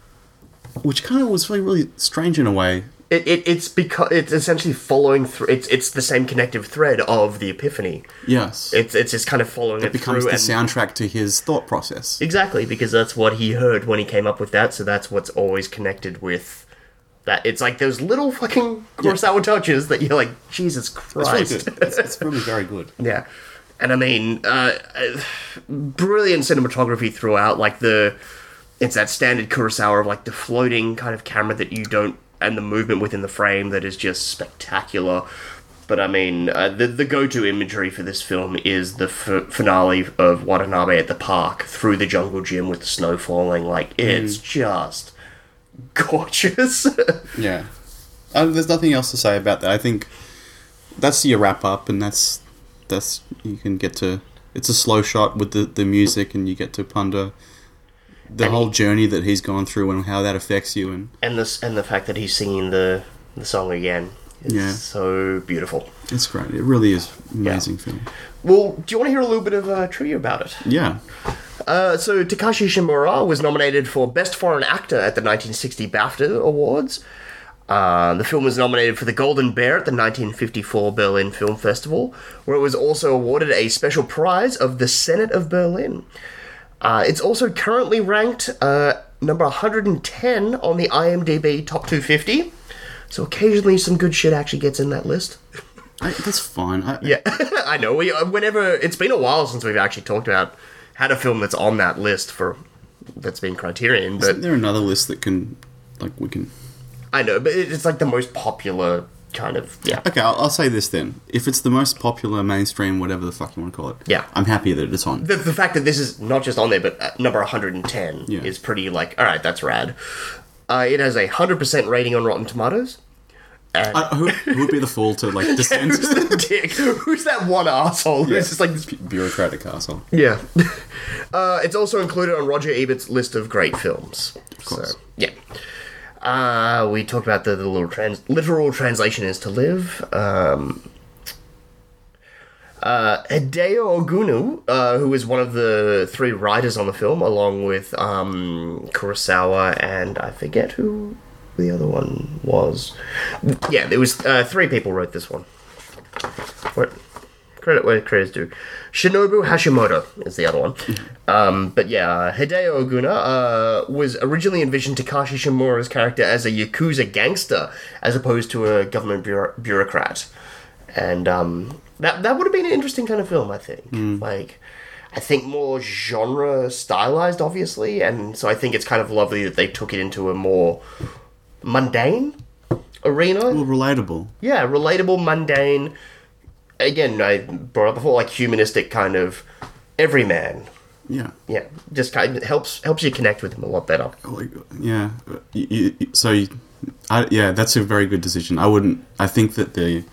which kind of was really really strange in a way. It, it, it's because it's essentially following through. It's it's the same connective thread of the Epiphany. Yes. It's it's just kind of following it, it becomes the soundtrack to his thought process. exactly because that's what he heard when he came up with that. So that's what's always connected with that. It's like those little fucking Kurosawa touches that you're like, Jesus It's really Christ. good. It's, it's really very good. Yeah, and I mean, uh, uh, brilliant cinematography throughout. Like the, it's that standard Kurosawa of like the floating kind of camera that you don't, and the movement within the frame that is just spectacular. but I mean, uh, the the go to imagery for this film is the f- finale of Watanabe at the park through the jungle gym with the snow falling. Like it's just gorgeous. Yeah. Uh, there's nothing else to say about that. I think that's your wrap up, and that's that's you can get to. It's a slow shot with the the music, and you get to ponder the And whole he- journey that he's gone through and how that affects you. And and this and the fact that he's singing the the song again is Yeah. so beautiful. it's great. It really is amazing film. Well, do you want to hear a little bit of uh, trivia about it? Yeah. Uh, so Takashi Shimura was nominated for Best Foreign Actor at the 1960 BAFTA Awards. Uh, the film was nominated for the Golden Bear at the 1954 Berlin Film Festival, where it was also awarded a special prize of the Senate of Berlin. Uh, it's also currently ranked uh, number 110 on the IMDb Top 250. So occasionally some good shit actually gets in that list. I, that's fine. I, Yeah, I know. We uh, whenever it's been a while since we've actually talked about had a film that's on that list for that's been Criterion, but Isn't there another list that can, like, we can. I know, but it's like the most popular kind of yeah. Okay, I'll, I'll say this then. If it's the most popular, mainstream, whatever the fuck you want to call it, Yeah. I'm happy that it's on. The, the fact that this is not just on there, but uh, number 110 Yeah. is pretty like all right, that's rad. Uh, it has a hundred percent rating on Rotten Tomatoes. And Uh, who, who would be the fool to, like, descend who's the dick? Who's that one asshole? Yeah. Who's just like this bureaucratic asshole? Yeah. uh, it's also included on Roger Ebert's list of great films. Of course. So, yeah. Uh, we talked about the, the little trans- literal translation is to live. Um, uh, Hideo Oguni, uh, who is one of the three writers on the film, along with um, Kurosawa and I forget who the other one was. Yeah, there was uh, three people wrote this one. What? Credit where credit's due. Shinobu Hashimoto is the other one. Um, but yeah, Hideo Oguni uh, was originally envisioned Takashi Shimura's character as a Yakuza gangster as opposed to a government bureau- bureaucrat. And um, that, that would have been an interesting kind of film, I think. Like, I think more genre stylized, obviously. And so I think it's kind of lovely that they took it into a more mundane arena. Well, relatable. Yeah, relatable, mundane. Again, I brought up before, like humanistic kind of everyman. Yeah. Yeah, just kind of helps helps you connect with him a lot better. Like, yeah. You, you, so, you, I, yeah, that's a very good decision. I wouldn't. I think that the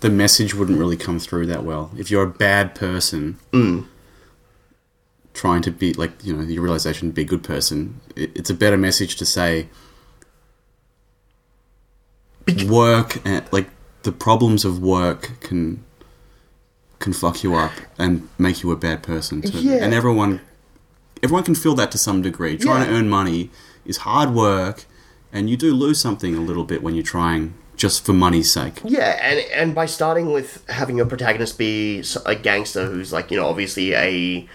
the message wouldn't really come through that well if you're a bad person. Mm. Trying to be like you know the realization be a good person. It, it's a better message to say work and like the problems of work can can fuck you up and make you a bad person too. Yeah. And everyone everyone can feel that to some degree. Trying to earn money is hard work and you do lose something a little bit when you're trying just for money's sake. Yeah, and and by starting with having your protagonist be a gangster who's like you know obviously a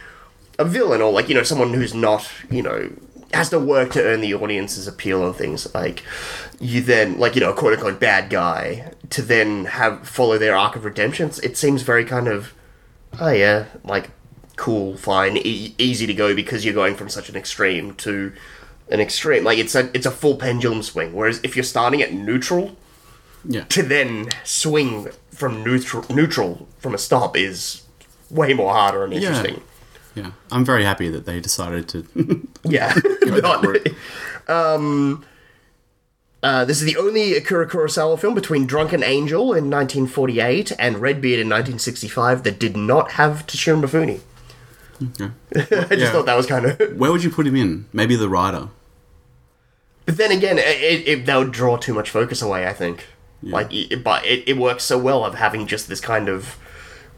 a villain or like you know someone who's not you know has to work to earn the audience's appeal and things like you then like you know a quote unquote bad guy to then have follow their arc of redemption. It seems very kind of oh yeah like cool fine e- easy to go because you're going from such an extreme to an extreme like it's a it's a full pendulum swing whereas if you're starting at neutral Yeah. to then swing from neutral neutral from a stop is way more harder and interesting. Yeah. I'm very happy that they decided to Yeah. Not- um, uh, this is the only Akira Kurosawa film between Drunken Angel in 1948 and Redbeard in 1965 that did not have Toshiro Mifune. Yeah. I just Yeah. thought that was kind of. Where would you put him in? Maybe the writer. But then again, it, it, that would draw too much focus away. I think. Like, it, but it, it works so well of having just this kind of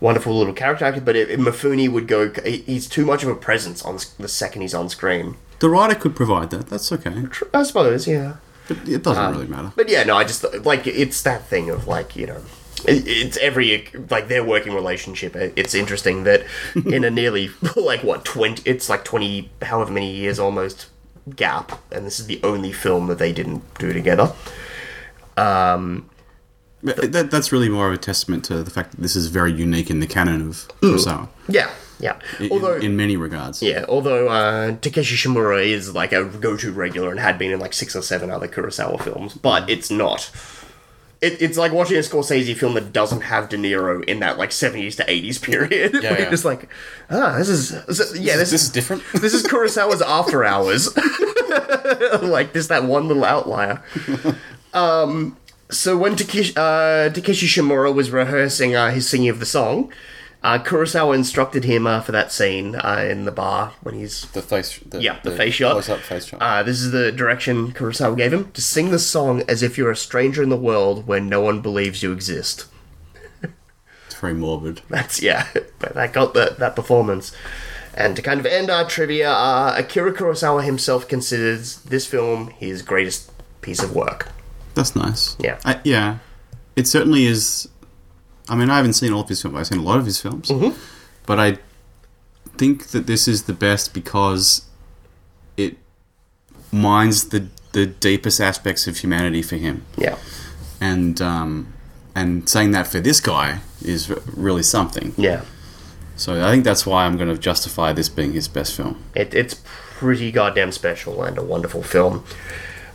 wonderful little character actor. But if Mifune would go, he's too much of a presence on the second he's on screen. The writer could provide that. That's okay. I suppose, yeah. But it doesn't Um, really matter. But yeah, no, I just like it's that thing of like you know, it, it's every like their working relationship. It's interesting that in a nearly like what twenty, it's like twenty, however many years almost gap, and this is the only film that they didn't do together. Um, that, that's really more of a testament to the fact that this is very unique in the canon of Kurosawa. yeah, yeah. in- Although in many regards. Yeah, although uh, Takeshi Shimura is like a go-to regular and had been in like six or seven other Kurosawa films, but it's not. it, it's like watching a Scorsese film that doesn't have De Niro in that like seventies to eighties period. Yeah, yeah. It's like, ah, this is, this is- yeah, this, this is different. this is Kurosawa's After Hours. like this, that one little outlier. Um, so when Takeshi, uh, Takeshi Shimura was rehearsing uh, his singing of the song, uh, Kurosawa instructed him uh, for that scene uh, in the bar when he's the face. The, yeah, the, face shot. Close up face shot. Uh, this is the direction Kurosawa gave him to sing the song as if you're a stranger in the world where no one believes you exist. it's very morbid. That's yeah, but that got that that performance. And to kind of end our trivia, uh, Akira Kurosawa himself considers this film his greatest piece of work. That's nice. Yeah. I, yeah. It certainly is. I mean, I haven't seen all of his films. I've seen a lot of his films, Mm-hmm. but I think that this is the best because it mines the the deepest aspects of humanity for him, Yeah, and um, and saying that for this guy is really something. yeah. So I think that's why I'm going to justify this being his best film. It, it's pretty goddamn special and a wonderful film.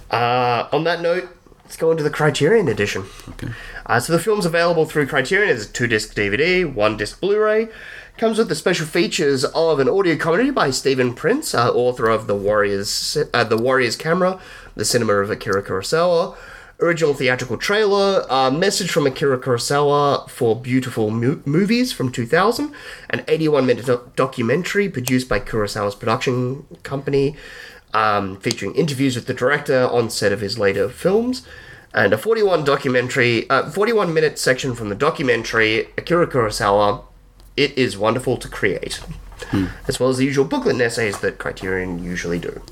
Uh, on that note, let's go into the Criterion edition. Okay. Uh, so the film's available through Criterion as a two-disc DVD, one-disc Blu-ray. Comes with the special features of an audio commentary by Stephen Prince, uh, author of the Warriors, uh, the Warriors Camera, the cinema of Akira Kurosawa. Original theatrical trailer, uh, message from Akira Kurosawa for Beautiful Mo- Movies from 2000, an 81 minute doc- documentary produced by Kurosawa's production company, um, featuring interviews with the director on set of his later films, and a 41 documentary, uh, 41 minute section from the documentary Akira Kurosawa. It is wonderful to create, as well as the usual booklet and essays that Criterion usually do.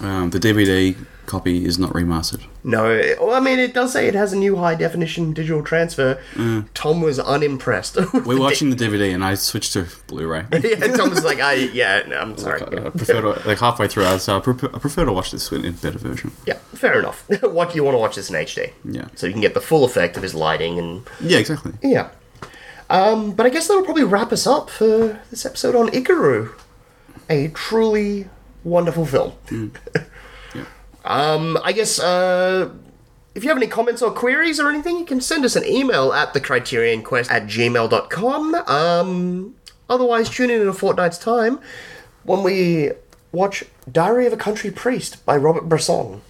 Um, the DVD copy is not remastered. No, well, I mean, it does say it has a new high definition digital transfer. Tom was unimpressed. We're watching the DVD, and I switched to Blu-ray. yeah, Tom was like, I, yeah, no, I'm sorry. I prefer to like halfway through. I, so I, prefer, I prefer to watch this in better version. Yeah, fair enough. what you want to watch this in HD. Yeah. So you can get the full effect of his lighting and Yeah, exactly. Yeah. Um, but I guess that'll probably wrap us up for this episode on Ikiru. A truly wonderful film. Yeah. Um, I guess uh, if you have any comments or queries or anything, you can send us an email at thecriterionquest at gmail.com. Um, otherwise, tune in in a fortnight's time when we watch Diary of a Country Priest by Robert Bresson.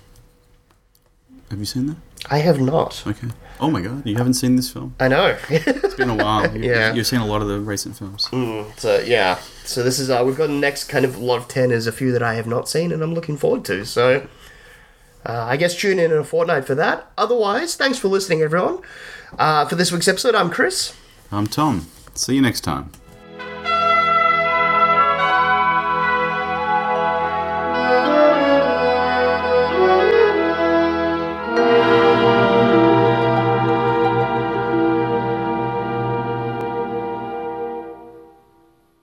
Have you seen that? I have not. Okay. Oh my god, you haven't seen this film? I know. It's been a while. You, Yeah. You've seen a lot of the recent films. So yeah, so this is uh, we've got the next kind of lot of ten is a few that I have not seen and I'm looking forward to. So uh, I guess tune in in a fortnight for that. Otherwise, thanks for listening, everyone. Uh, for this week's episode, I'm Chris. I'm Tom. See you next time.